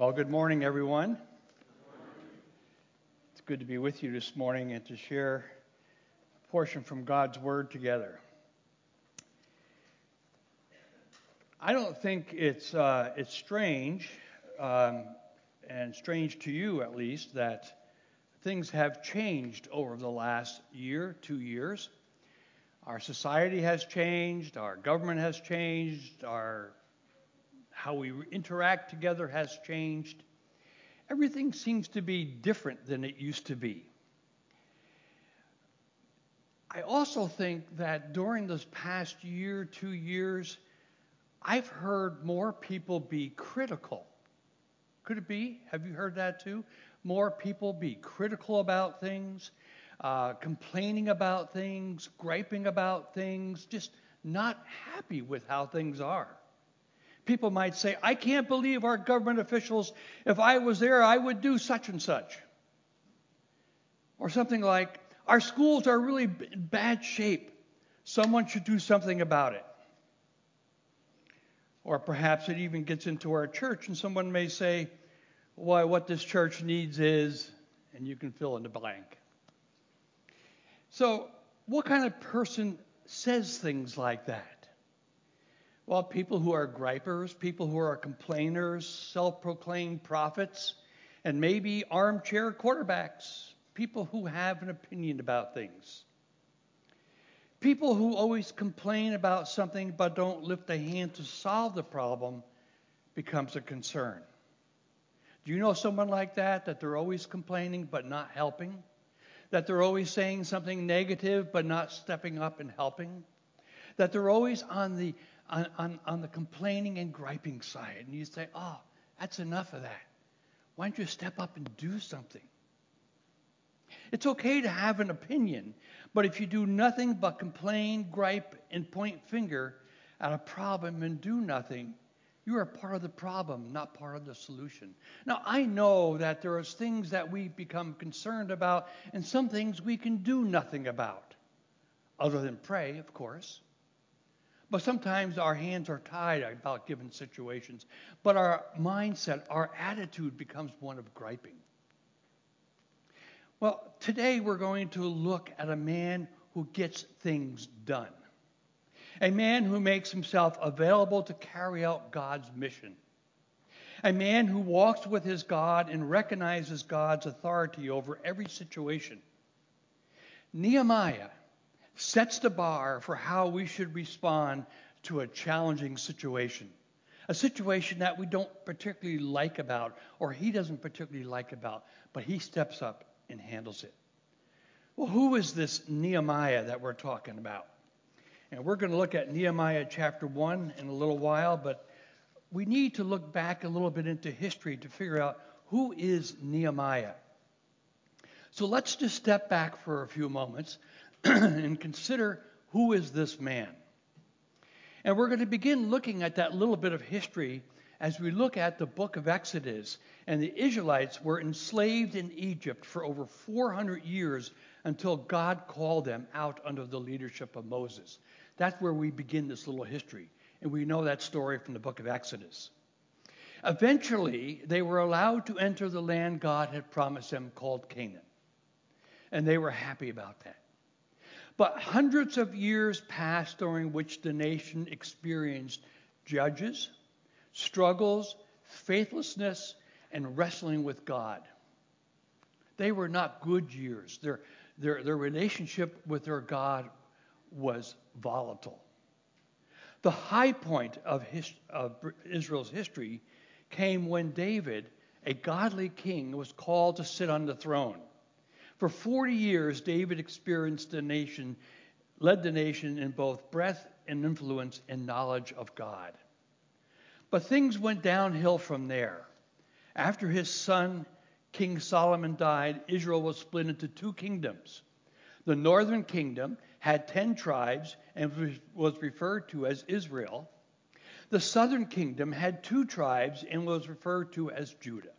Well, good morning, everyone. It's good to be with you this morning and to share a portion from God's Word together. I don't think it's, uh, it's strange, um, and strange to you at least, that things have changed over the last year, two years. Our society has changed, our government has changed, our how we interact together has changed. Everything seems to be different than it used to be. I also think that during this past year, two years, I've heard more people be critical. Could it be? Have you heard that too? More people be critical about things, uh, complaining about things, griping about things, just not happy with how things are. People might say, I can't believe our government officials, if I was there, I would do such and such. Or something like, our schools are really in bad shape. Someone should do something about it. Or perhaps it even gets into our church, and someone may say, Why, what this church needs is, and you can fill in the blank. So, what kind of person says things like that? Well, people who are gripers, people who are complainers, self proclaimed prophets, and maybe armchair quarterbacks, people who have an opinion about things. People who always complain about something but don't lift a hand to solve the problem becomes a concern. Do you know someone like that, that they're always complaining but not helping? That they're always saying something negative but not stepping up and helping? That they're always on the, on, on, on the complaining and griping side. And you say, oh, that's enough of that. Why don't you step up and do something? It's okay to have an opinion, but if you do nothing but complain, gripe, and point finger at a problem and do nothing, you are part of the problem, not part of the solution. Now, I know that there are things that we become concerned about and some things we can do nothing about, other than pray, of course. But sometimes our hands are tied about given situations. But our mindset, our attitude becomes one of griping. Well, today we're going to look at a man who gets things done, a man who makes himself available to carry out God's mission, a man who walks with his God and recognizes God's authority over every situation. Nehemiah sets the bar for how we should respond to a challenging situation. A situation that we don't particularly like about, or he doesn't particularly like about, but he steps up and handles it. Well, who is this Nehemiah that we're talking about? And we're going to look at Nehemiah chapter 1 in a little while, but we need to look back a little bit into history to figure out who is Nehemiah. So let's just step back for a few moments and consider who is this man. And we're going to begin looking at that little bit of history as we look at the book of Exodus, and the Israelites were enslaved in Egypt for over 400 years until God called them out under the leadership of Moses. That's where we begin this little history, and we know that story from the book of Exodus. Eventually, they were allowed to enter the land God had promised them called Canaan, and they were happy about that. But hundreds of years passed during which the nation experienced judges, struggles, faithlessness, and wrestling with God. They were not good years. Their, their, their relationship with their God was volatile. The high point of, his, of Israel's history came when David, a godly king, was called to sit on the throne. For 40 years, David experienced the nation, led the nation in both breadth and influence and knowledge of God. But things went downhill from there. After his son, King Solomon, died, Israel was split into two kingdoms. The northern kingdom had 10 tribes and was referred to as Israel. The southern kingdom had two tribes and was referred to as Judah.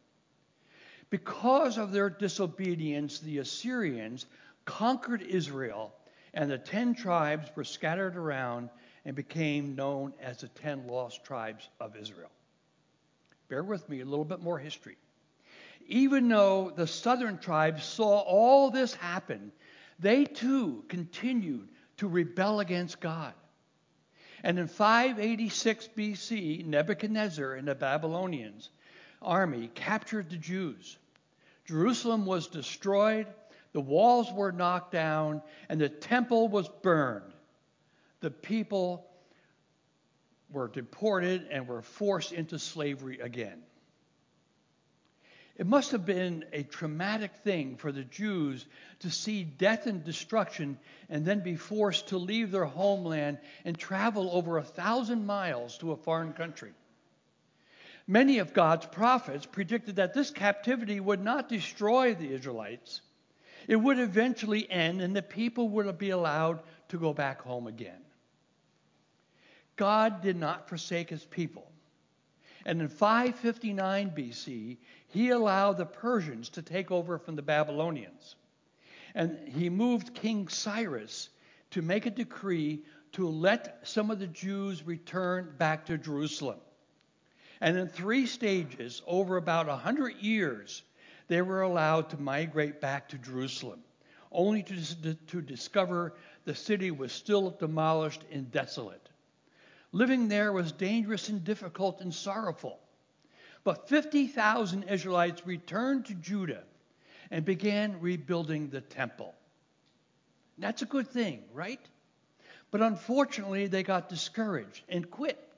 Because of their disobedience, the Assyrians conquered Israel, and the 10 tribes were scattered around and became known as the ten lost tribes of Israel. Bear with me, a little bit more history. Even though the southern tribes saw all this happen, they too continued to rebel against God. And in 586 BC, Nebuchadnezzar and the Babylonians army captured the Jews. Jerusalem was destroyed, the walls were knocked down, and the temple was burned. The people were deported and were forced into slavery again. It must have been a traumatic thing for the Jews to see death and destruction and then be forced to leave their homeland and travel over a thousand miles to a foreign country. Many of God's prophets predicted that this captivity would not destroy the Israelites. It would eventually end and the people would be allowed to go back home again. God did not forsake his people. And in 559 BC, he allowed the Persians to take over from the Babylonians. And he moved King Cyrus to make a decree to let some of the Jews return back to Jerusalem. And in three stages, over about 100 years, they were allowed to migrate back to Jerusalem, only to, to discover the city was still demolished and desolate. Living there was dangerous and difficult and sorrowful. But 50,000 Israelites returned to Judah and began rebuilding the temple. That's a good thing, right? But unfortunately, they got discouraged and quit.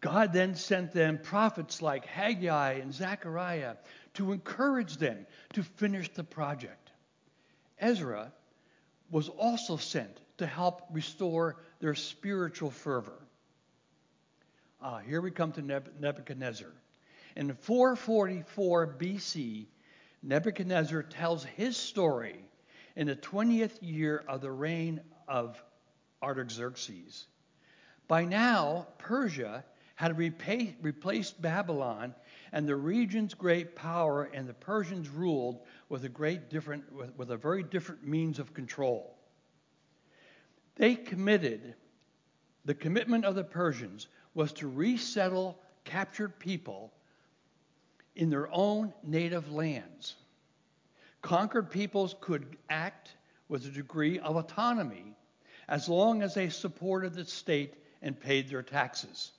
God then sent them prophets like Haggai and Zechariah to encourage them to finish the project. Ezra was also sent to help restore their spiritual fervor. Ah, here we come to Nebuchadnezzar. In 444 BC, Nebuchadnezzar tells his story in the 20th year of the reign of Artaxerxes. By now, Persia had repay, replaced Babylon, and the region's great power and the Persians ruled with a great different with, with a very different means of control. They committed the commitment of the Persians was to resettle captured people in their own native lands. Conquered peoples could act with a degree of autonomy as long as they supported the state and paid their taxes.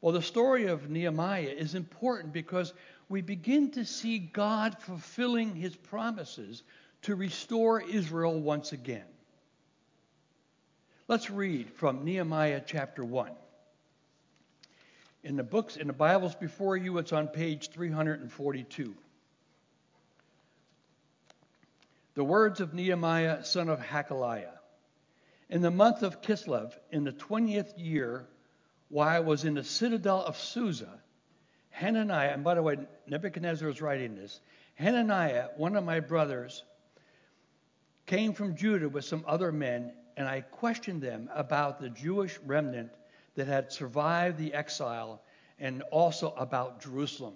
Well, the story of Nehemiah is important because we begin to see God fulfilling his promises to restore Israel once again. Let's read from Nehemiah chapter 1. In the books, in the Bibles before you, it's on page 342. The words of Nehemiah, son of Hachaliah. In the month of Kislev, in the 20th year, while I was in the citadel of Susa, Hananiah, and by the way, Nebuchadnezzar is writing this, Hananiah, one of my brothers, came from Judah with some other men, and I questioned them about the Jewish remnant that had survived the exile and also about Jerusalem.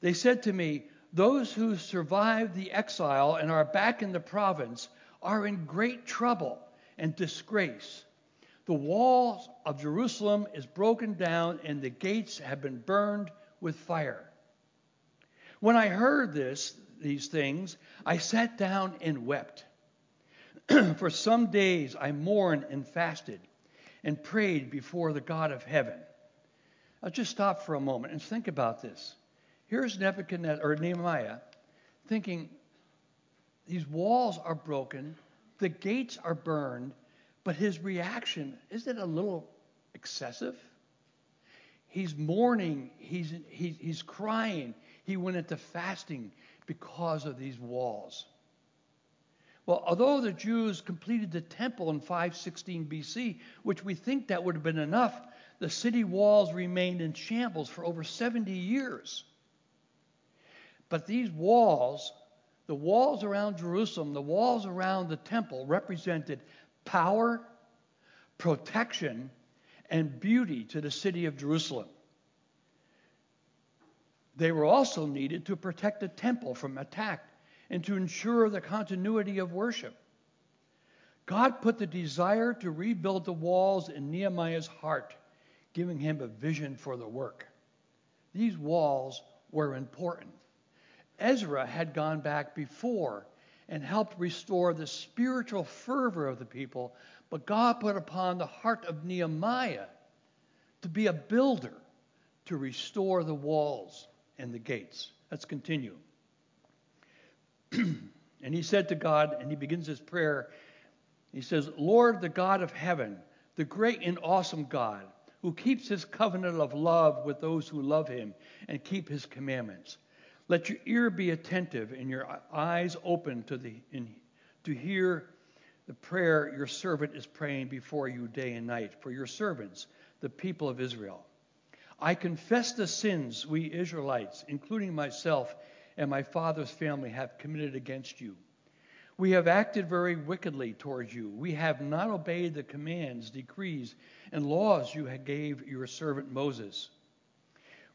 They said to me, Those who survived the exile and are back in the province are in great trouble and disgrace. The walls of Jerusalem is broken down and the gates have been burned with fire. When I heard this, these things, I sat down and wept. For some days I mourned and fasted and prayed before the God of heaven. I'll just stop for a moment and think about this. Here's Nebuchadnezzar or Nehemiah thinking these walls are broken, the gates are burned, but his reaction is it a little excessive? He's mourning, he's, he's, he's crying. He went into fasting because of these walls. Well, although the Jews completed the temple in 516 BC, which we think that would have been enough, the city walls remained in shambles for over 70 years. But these walls, the walls around Jerusalem, the walls around the temple, represented power, protection, and beauty to the city of Jerusalem. They were also needed to protect the temple from attack and to ensure the continuity of worship. God put the desire to rebuild the walls in Nehemiah's heart. giving him a vision for the work. These walls were important. Ezra had gone back before and helped restore the spiritual fervor of the people, but God put upon the heart of Nehemiah to be a builder to restore the walls and the gates. Let's continue. and he said to God, and he begins his prayer, he says, Lord, the God of heaven, the great and awesome God, who keeps his covenant of love with those who love him and keep his commandments. Let your ear be attentive and your eyes open to, the, in, to hear the prayer your servant is praying before you day and night for your servants, the people of Israel. I confess the sins we Israelites, including myself and my father's family, have committed against you. We have acted very wickedly towards you. We have not obeyed the commands, decrees, and laws you gave your servant Moses.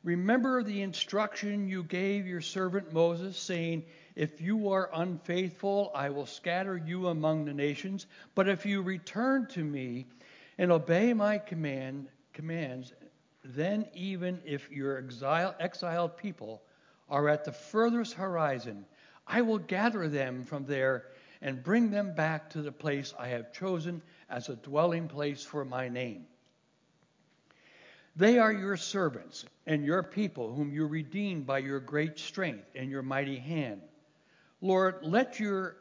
Remember the instruction you gave your servant Moses, saying, If you are unfaithful, I will scatter you among the nations. But if you return to me and obey my command, commands, then even if your exile, exiled people are at the furthest horizon, I will gather them from there and bring them back to the place I have chosen as a dwelling place for my name. They are your servants and your people, whom you redeemed by your great strength and your mighty hand. Lord, let your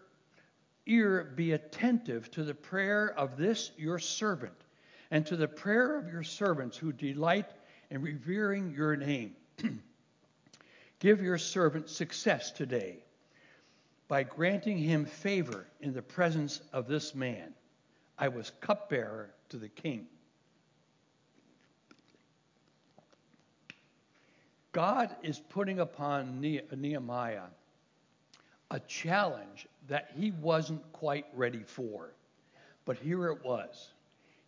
ear be attentive to the prayer of this your servant and to the prayer of your servants who delight in revering your name. Give your servant success today by granting him favor in the presence of this man. I was cupbearer to the king. God is putting upon Nehemiah a challenge that he wasn't quite ready for. But here it was.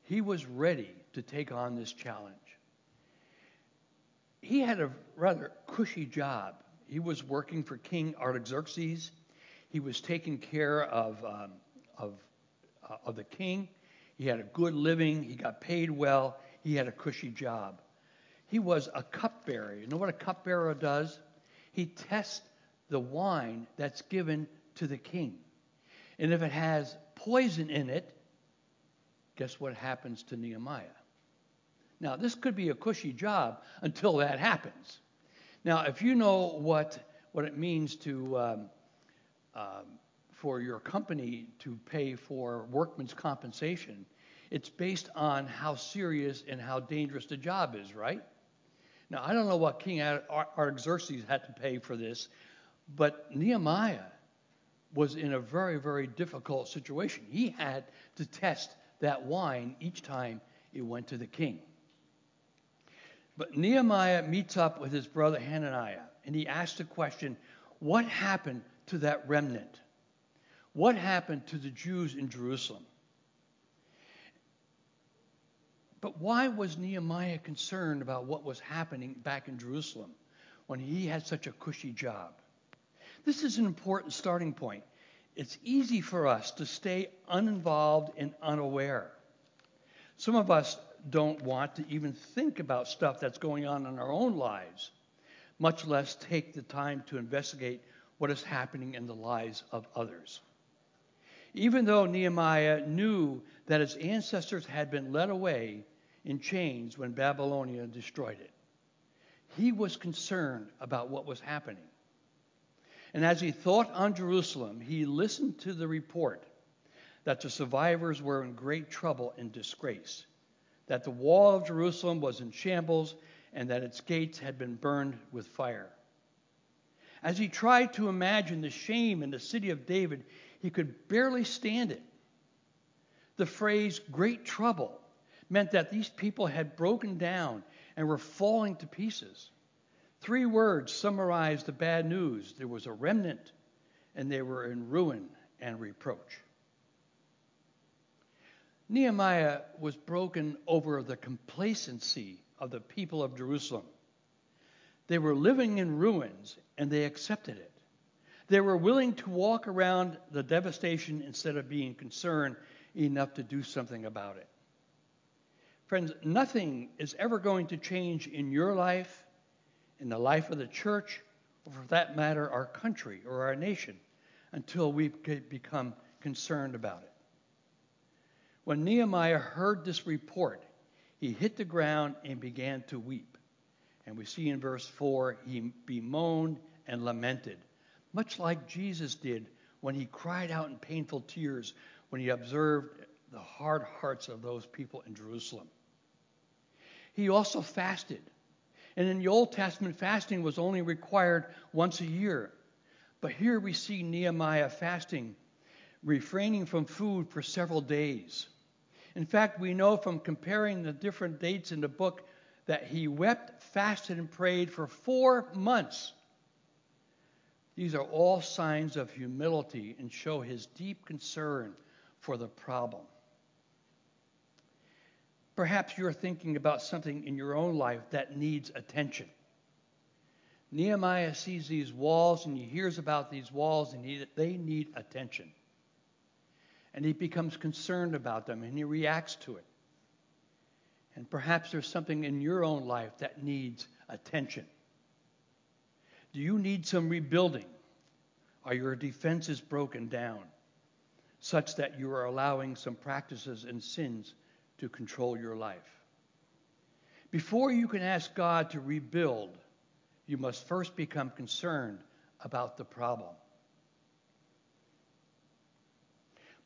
He was ready to take on this challenge. He had a rather cushy job. He was working for King Artaxerxes. He was taking care of, um, of, uh, of the king. He had a good living. He got paid well. He had a cushy job. He was a cupbearer. You know what a cupbearer does? He tests the wine that's given to the king. And if it has poison in it, guess what happens to Nehemiah? Now, this could be a cushy job until that happens. Now, if you know what, what it means to, um, um, for your company to pay for workman's compensation, it's based on how serious and how dangerous the job is, right? Now, I don't know what King Artaxerxes had to pay for this, but Nehemiah was in a very, very difficult situation. He had to test that wine each time it went to the king. But Nehemiah meets up with his brother Hananiah, and he asks the question what happened to that remnant? What happened to the Jews in Jerusalem? But why was Nehemiah concerned about what was happening back in Jerusalem when he had such a cushy job? This is an important starting point. It's easy for us to stay uninvolved and unaware. Some of us don't want to even think about stuff that's going on in our own lives, much less take the time to investigate what is happening in the lives of others. Even though Nehemiah knew that his ancestors had been led away in chains when Babylonia destroyed it. He was concerned about what was happening. And as he thought on Jerusalem, he listened to the report that the survivors were in great trouble and disgrace, that the wall of Jerusalem was in shambles, and that its gates had been burned with fire. As he tried to imagine the shame in the city of David, he could barely stand it. The phrase great trouble meant that these people had broken down and were falling to pieces. Three words summarized the bad news there was a remnant, and they were in ruin and reproach. Nehemiah was broken over the complacency of the people of Jerusalem. They were living in ruins and they accepted it. They were willing to walk around the devastation instead of being concerned enough to do something about it. Friends, nothing is ever going to change in your life, in the life of the church, or for that matter, our country or our nation, until we become concerned about it. When Nehemiah heard this report, he hit the ground and began to weep. And we see in verse 4, he bemoaned and lamented, much like Jesus did when he cried out in painful tears when he observed the hard hearts of those people in Jerusalem. He also fasted. And in the Old Testament, fasting was only required once a year. But here we see Nehemiah fasting, refraining from food for several days. In fact, we know from comparing the different dates in the book that he wept, fasted, and prayed for four months. These are all signs of humility and show his deep concern for the problem. Perhaps you're thinking about something in your own life that needs attention. Nehemiah sees these walls and he hears about these walls and he, they need attention. And he becomes concerned about them and he reacts to it. And perhaps there's something in your own life that needs attention. Do you need some rebuilding? Are your defenses broken down such that you are allowing some practices and sins to control your life? Before you can ask God to rebuild, you must first become concerned about the problem.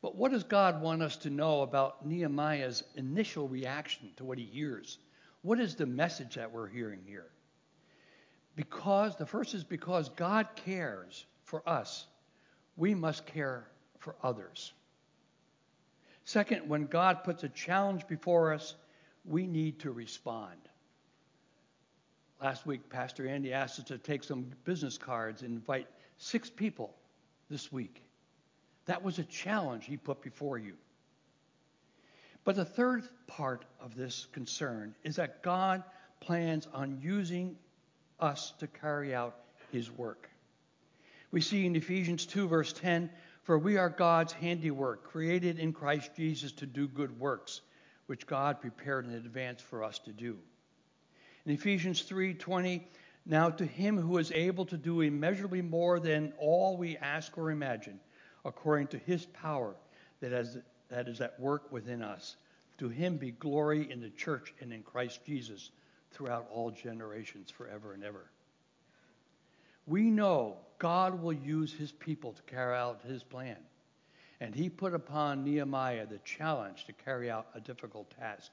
But what does God want us to know about Nehemiah's initial reaction to what he hears? What is the message that we're hearing here? Because the first is because God cares for us, we must care for others. Second, when God puts a challenge before us, we need to respond. Last week, Pastor Andy asked us to take some business cards and invite six people this week. That was a challenge he put before you. But the third part of this concern is that God plans on using us to carry out his work. We see in Ephesians 2, verse 10, for we are God's handiwork, created in Christ Jesus to do good works, which God prepared in advance for us to do. In Ephesians 3:20, now to him who is able to do immeasurably more than all we ask or imagine, according to his power that is, that is at work within us. To him be glory in the church and in Christ Jesus throughout all generations, forever and ever. We know God will use his people to carry out his plan. And he put upon Nehemiah the challenge to carry out a difficult task.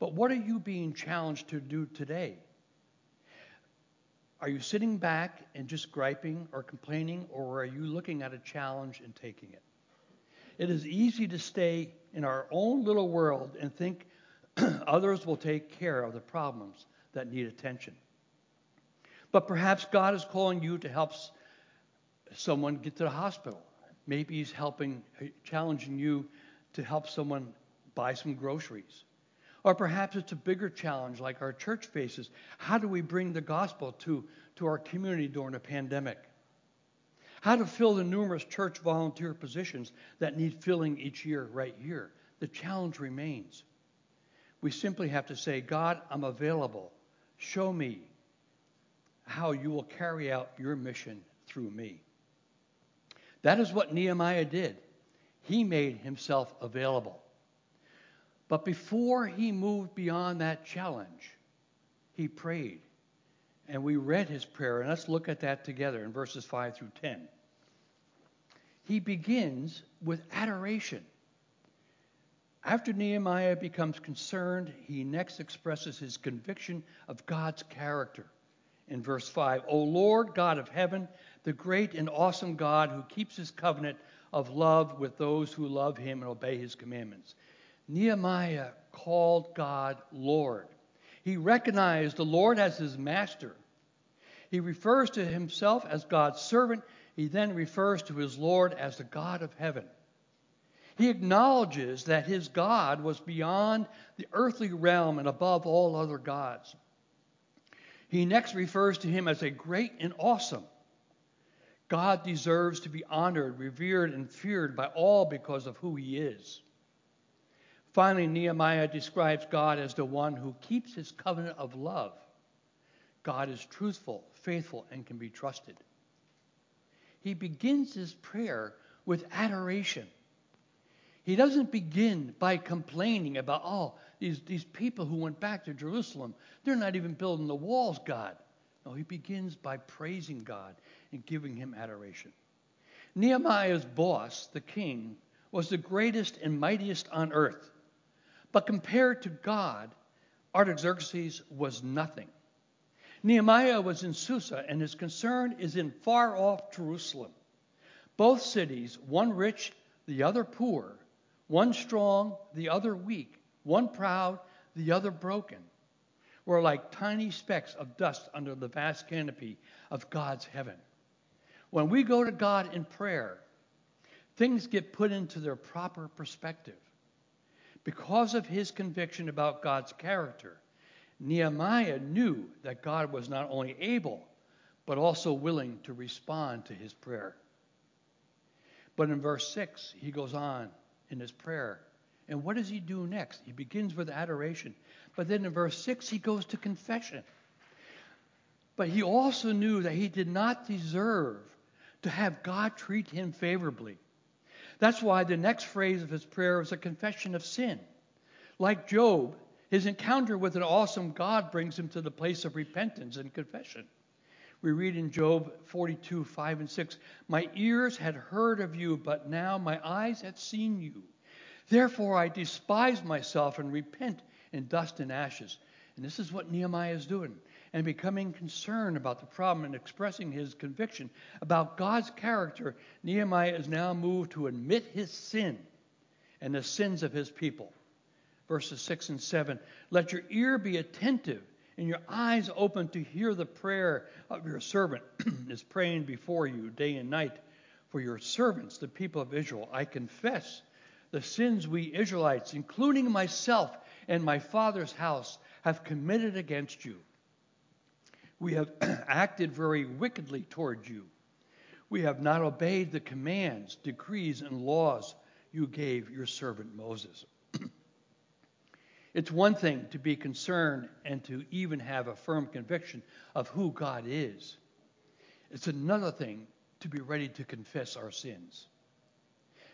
But what are you being challenged to do today? Are you sitting back and just griping or complaining, or are you looking at a challenge and taking it? It is easy to stay in our own little world and think others will take care of the problems that need attention. But perhaps God is calling you to help someone get to the hospital. Maybe He's helping, uh, challenging you to help someone buy some groceries. Or perhaps it's a bigger challenge like our church faces. How do we bring the gospel to, to our community during a pandemic? How to fill the numerous church volunteer positions that need filling each year, right here. The challenge remains. We simply have to say, God, I'm available. Show me how you will carry out your mission through me. That is what Nehemiah did. He made himself available. But before he moved beyond that challenge, he prayed. And we read his prayer, and let's look at that together in verses 5 through 10. He begins with adoration. After Nehemiah becomes concerned, he next expresses his conviction of God's character. In verse 5, O Lord God of heaven, the great and awesome God who keeps his covenant of love with those who love him and obey his commandments. Nehemiah called God Lord. He recognized the Lord as his master. He refers to himself as God's servant. He then refers to his Lord as the God of heaven. He acknowledges that his God was beyond the earthly realm and above all other gods. He next refers to him as a great and awesome. God deserves to be honored, revered, and feared by all because of who he is. Finally, Nehemiah describes God as the one who keeps his covenant of love. God is truthful, faithful, and can be trusted. He begins his prayer with adoration. He doesn't begin by complaining about, oh, these, these people who went back to Jerusalem, they're not even building the walls, God. No, he begins by praising God and giving him adoration. Nehemiah's boss, the king, was the greatest and mightiest on earth. But compared to God, Artaxerxes was nothing. Nehemiah was in Susa, and his concern is in far off Jerusalem. Both cities, one rich, the other poor, one strong, the other weak, one proud, the other broken, were like tiny specks of dust under the vast canopy of God's heaven. When we go to God in prayer, things get put into their proper perspective. Because of his conviction about God's character, Nehemiah knew that God was not only able, but also willing to respond to his prayer. But in verse 6, he goes on in his prayer. And what does he do next? He begins with adoration. But then in verse 6, he goes to confession. But he also knew that he did not deserve to have God treat him favorably. That's why the next phrase of his prayer is a confession of sin. Like Job, his encounter with an awesome God brings him to the place of repentance and confession. We read in Job 42, 5 and 6 My ears had heard of you, but now my eyes have seen you. Therefore I despise myself and repent in dust and ashes. And this is what Nehemiah is doing. And becoming concerned about the problem and expressing his conviction about God's character, Nehemiah is now moved to admit his sin and the sins of his people. Verses 6 and 7 Let your ear be attentive and your eyes open to hear the prayer of your servant is praying before you day and night for your servants, the people of Israel. I confess the sins we Israelites, including myself and my father's house, have committed against you. We have acted very wickedly toward you. We have not obeyed the commands, decrees, and laws you gave your servant Moses. it's one thing to be concerned and to even have a firm conviction of who God is. It's another thing to be ready to confess our sins.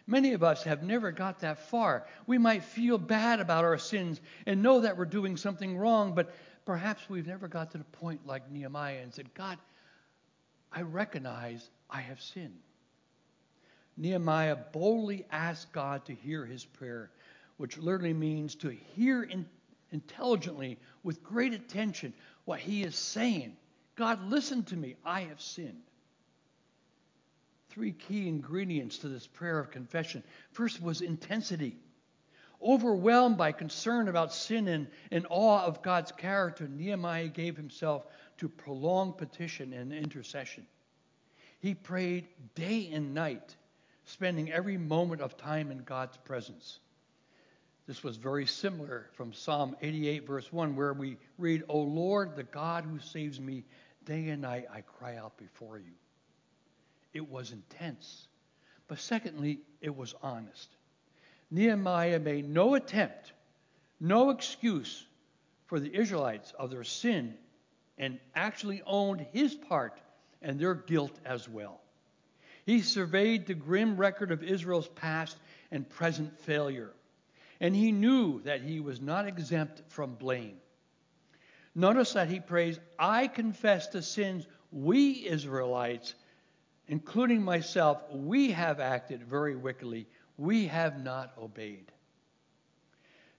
Many of us have never got that far. We might feel bad about our sins and know that we're doing something wrong, but perhaps we've never got to the point like Nehemiah and said, God, I recognize I have sinned. Nehemiah boldly asked God to hear his prayer, which literally means to hear in, intelligently with great attention what he is saying. God, listen to me. I have sinned three key ingredients to this prayer of confession. First was intensity. Overwhelmed by concern about sin and, and awe of God's character, Nehemiah gave himself to prolonged petition and intercession. He prayed day and night, spending every moment of time in God's presence. This was very similar from Psalm 88, verse 1, where we read, O Lord, the God who saves me, day and night I cry out before you it was intense. But secondly, it was honest. Nehemiah made no attempt, no excuse for the Israelites of their sin and actually owned his part and their guilt as well. He surveyed the grim record of Israel's past and present failure, and he knew that he was not exempt from blame. Notice that he prays, I confess the sins we Israelites including myself, we have acted very wickedly. We have not obeyed.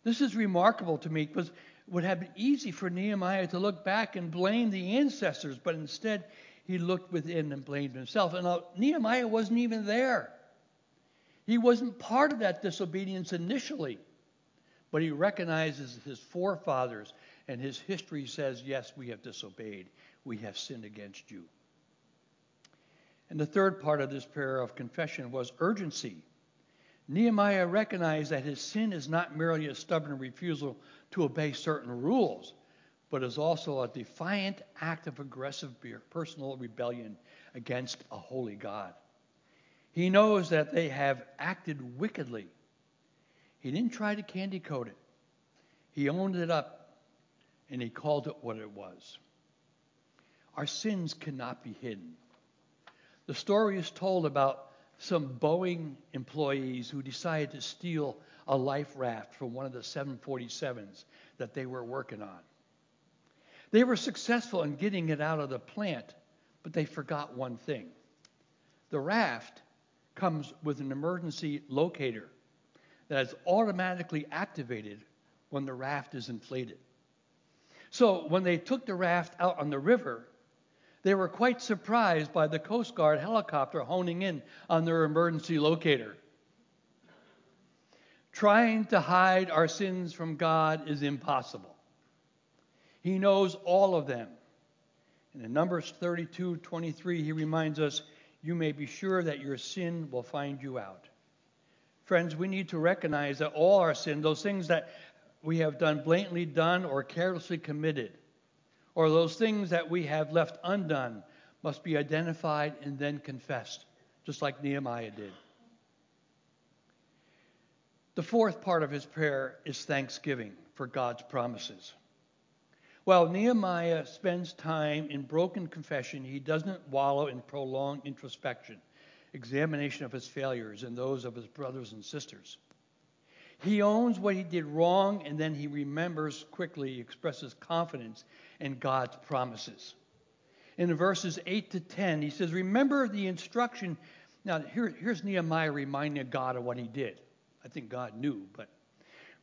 This is remarkable to me because it would have been easy for Nehemiah to look back and blame the ancestors, but instead he looked within and blamed himself. And uh, Nehemiah wasn't even there. He wasn't part of that disobedience initially, but he recognizes his forefathers, and his history says, Yes, we have disobeyed. We have sinned against you. And the third part of this prayer of confession was urgency. Nehemiah recognized that his sin is not merely a stubborn refusal to obey certain rules, but is also a defiant act of aggressive personal rebellion against a holy God. He knows that they have acted wickedly. He didn't try to candy coat it. He owned it up and he called it what it was. Our sins cannot be hidden. The story is told about some Boeing employees who decided to steal a life raft from one of the 747s that they were working on. They were successful in getting it out of the plant, but they forgot one thing. The raft comes with an emergency locator that is automatically activated when the raft is inflated. So when they took the raft out on the river, they were quite surprised by the Coast Guard helicopter honing in on their emergency locator. Trying to hide our sins from God is impossible. He knows all of them. And in Numbers 32 23, he reminds us, You may be sure that your sin will find you out. Friends, we need to recognize that all our sin, those things that we have done blatantly done or carelessly committed, or those things that we have left undone, must be identified and then confessed, just like Nehemiah did. The fourth part of his prayer is thanksgiving for God's promises. While Nehemiah spends time in broken confession, he doesn't wallow in prolonged introspection, examination of his failures and those of his brothers and sisters. He owns what he did wrong and then he remembers quickly, expresses confidence in God's promises. In verses 8 to 10, he says, Remember the instruction. Now, here, here's Nehemiah reminding God of what he did. I think God knew, but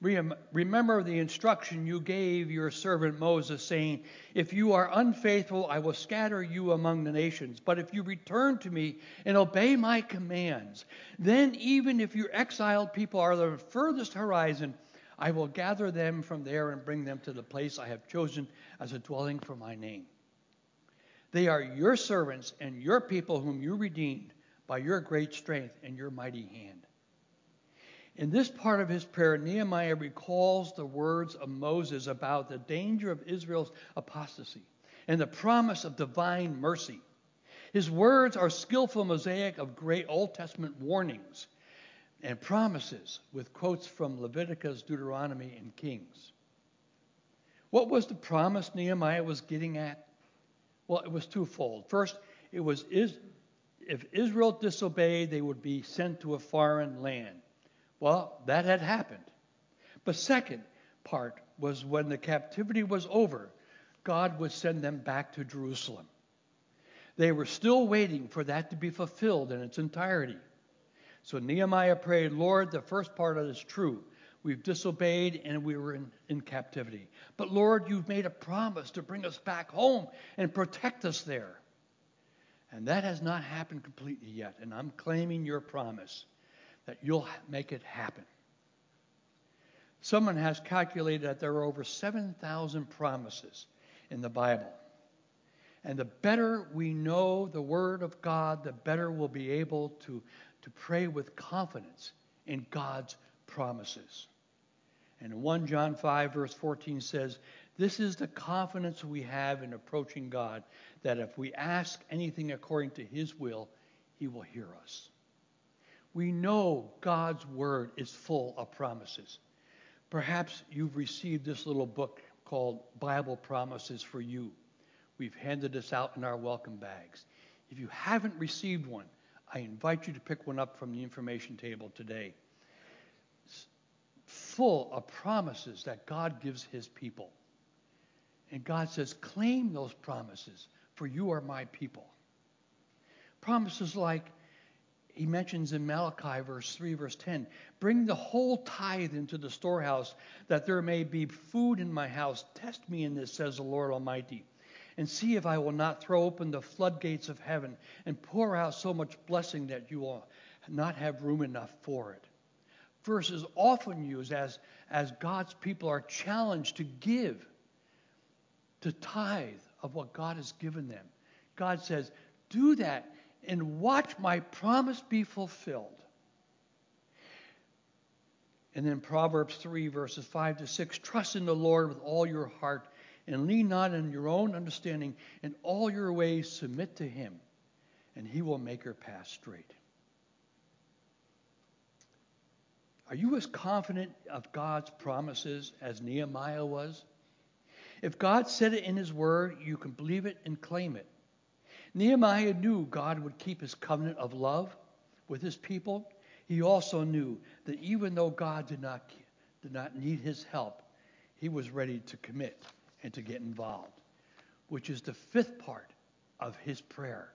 Remember the instruction you gave your servant Moses, saying, If you are unfaithful, I will scatter you among the nations. But if you return to me and obey my commands, then even if your exiled people are the furthest horizon, I will gather them from there and bring them to the place I have chosen as a dwelling for my name. They are your servants and your people whom you redeemed by your great strength and your mighty hand. In this part of his prayer, Nehemiah recalls the words of Moses about the danger of Israel's apostasy and the promise of divine mercy. His words are skillful mosaic of great Old Testament warnings and promises with quotes from Leviticus, Deuteronomy, and Kings. What was the promise Nehemiah was getting at? Well, it was twofold. First, it was if Israel disobeyed, they would be sent to a foreign land. Well, that had happened. But second part was when the captivity was over, God would send them back to Jerusalem. They were still waiting for that to be fulfilled in its entirety. So Nehemiah prayed, Lord, the first part of it is true. We've disobeyed and we were in, in captivity. But Lord, you've made a promise to bring us back home and protect us there. And that has not happened completely yet. And I'm claiming your promise that you'll make it happen. Someone has calculated that there are over 7,000 promises in the Bible. And the better we know the Word of God, the better we'll be able to, to pray with confidence in God's promises. And 1 John 5, verse 14 says, This is the confidence we have in approaching God, that if we ask anything according to His will, He will hear us. We know God's Word is full of promises. Perhaps you've received this little book called Bible Promises for You. We've handed this out in our welcome bags. If you haven't received one, I invite you to pick one up from the information table today. It's full of promises that God gives his people. And God says, claim those promises, for you are my people. Promises like, he mentions in Malachi verse 3, verse 10 Bring the whole tithe into the storehouse, that there may be food in my house. Test me in this, says the Lord Almighty, and see if I will not throw open the floodgates of heaven and pour out so much blessing that you will not have room enough for it. Verses often used as, as God's people are challenged to give, to tithe of what God has given them. God says, Do that and watch my promise be fulfilled. And then Proverbs 3, verses 5 to 6 Trust in the Lord with all your heart and lean not on your own understanding. In all your ways, submit to him, and he will make your path straight. Are you as confident of God's promises as Nehemiah was? If God said it in His Word, you can believe it and claim it. Nehemiah knew God would keep His covenant of love with His people. He also knew that even though God did not, did not need His help, he was ready to commit and to get involved, which is the fifth part of his prayer.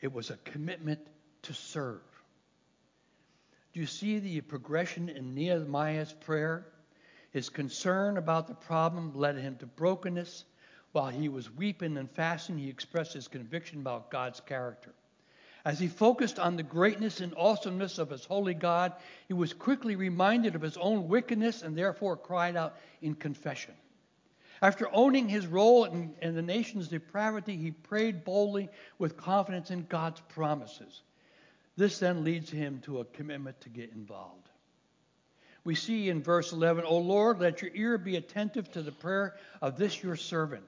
It was a commitment to serve. Do you see the progression in Nehemiah's prayer? His concern about the problem led him to brokenness. While he was weeping and fasting, he expressed his conviction about God's character. As he focused on the greatness and awesomeness of his holy God, he was quickly reminded of his own wickedness and therefore cried out in confession. After owning his role in, in, the nation's depravity, he prayed boldly with confidence in God's promises. This then leads him to a commitment to get involved. We see in verse 11, O Lord, let your ear be attentive to the prayer of this your servant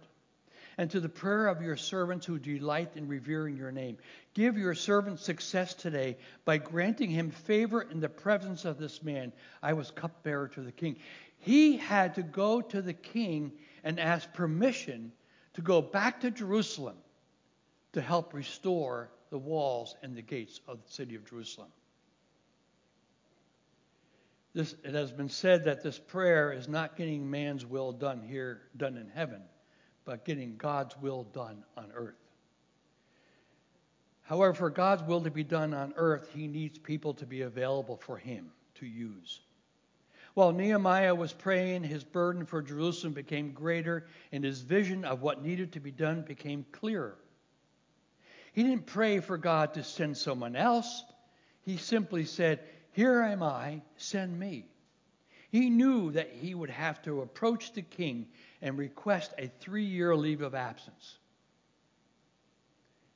and to the prayer of your servants who delight in revering your name. Give your servant success today by granting him favor in the presence of this man. I was cupbearer to the king. He had to go to the king and ask permission to go back to Jerusalem to help restore the walls and the gates of the city of Jerusalem. This, it has been said that this prayer is not getting man's will done here, done in heaven, but getting God's will done on earth. However, for God's will to be done on earth, he needs people to be available for him to use. While Nehemiah was praying, his burden for Jerusalem became greater, and his vision of what needed to be done became clearer. He didn't pray for God to send someone else. He simply said, Here am I, send me. He knew that he would have to approach the king and request a three year leave of absence.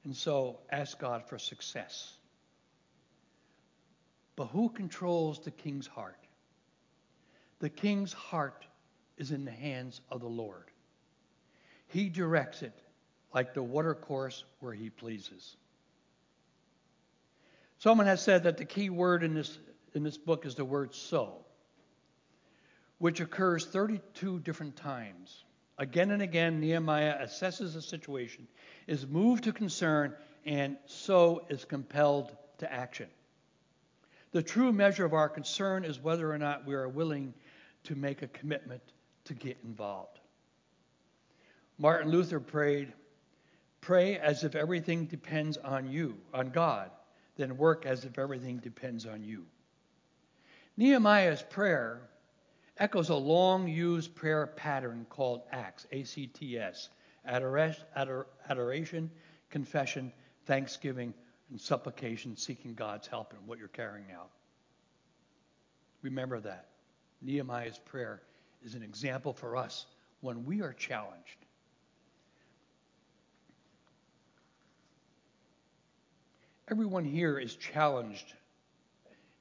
And so ask God for success. But who controls the king's heart? The king's heart is in the hands of the Lord. He directs it like the watercourse where he pleases. Someone has said that the key word in this, in this book is the word so, which occurs 32 different times. Again and again, Nehemiah assesses the situation, is moved to concern, and so is compelled to action. The true measure of our concern is whether or not we are willing to make a commitment to get involved. Martin Luther prayed, Pray as if everything depends on you, on God, then work as if everything depends on you. Nehemiah's prayer echoes a long used prayer pattern called ACTS, A C T S, adoration, confession, thanksgiving, and supplication, seeking God's help in what you're carrying out. Remember that. Nehemiah's prayer is an example for us when we are challenged Everyone here is challenged,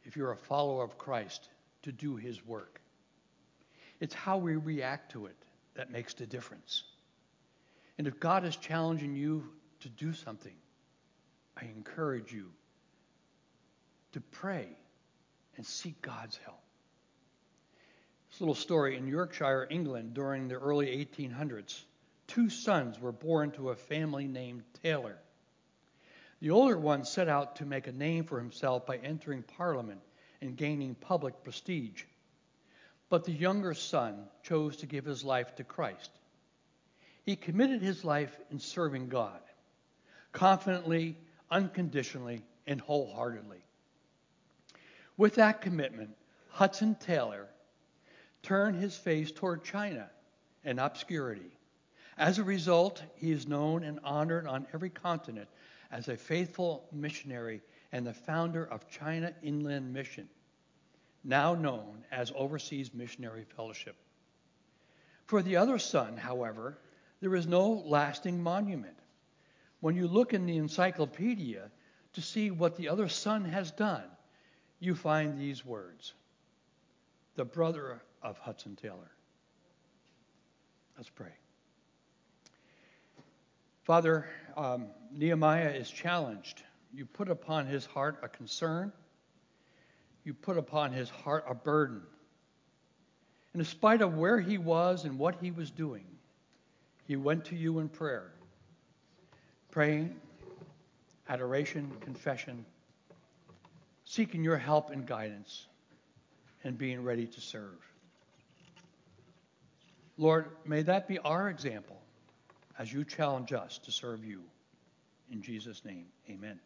if you're a follower of Christ, to do his work. It's how we react to it that makes the difference. And if God is challenging you to do something, I encourage you to pray and seek God's help. Little story in Yorkshire, England, during the early 1800s, two sons were born to a family named Taylor. The older one set out to make a name for himself by entering Parliament and gaining public prestige. But the younger son chose to give his life to Christ. He committed his life in serving God, confidently, unconditionally, and wholeheartedly. With that commitment, Hudson Taylor turned his face toward China and obscurity. As a result, he is known and honored on every continent as a faithful missionary and the founder of China Inland Mission, now known as Overseas Missionary Fellowship. For the other son, however, there is no lasting monument. When you look in the encyclopedia to see what the other son has done, you find these words the brother of Hudson Taylor. Let's pray. Father, um, Nehemiah is challenged. You put upon his heart a concern. you put upon his heart a burden. And in spite of where he was and what he was doing, he went to you in prayer, praying, adoration, confession, seeking your help and guidance, and being ready to serve. Lord, may that be our example as you challenge us to serve you. In Jesus' name, amen.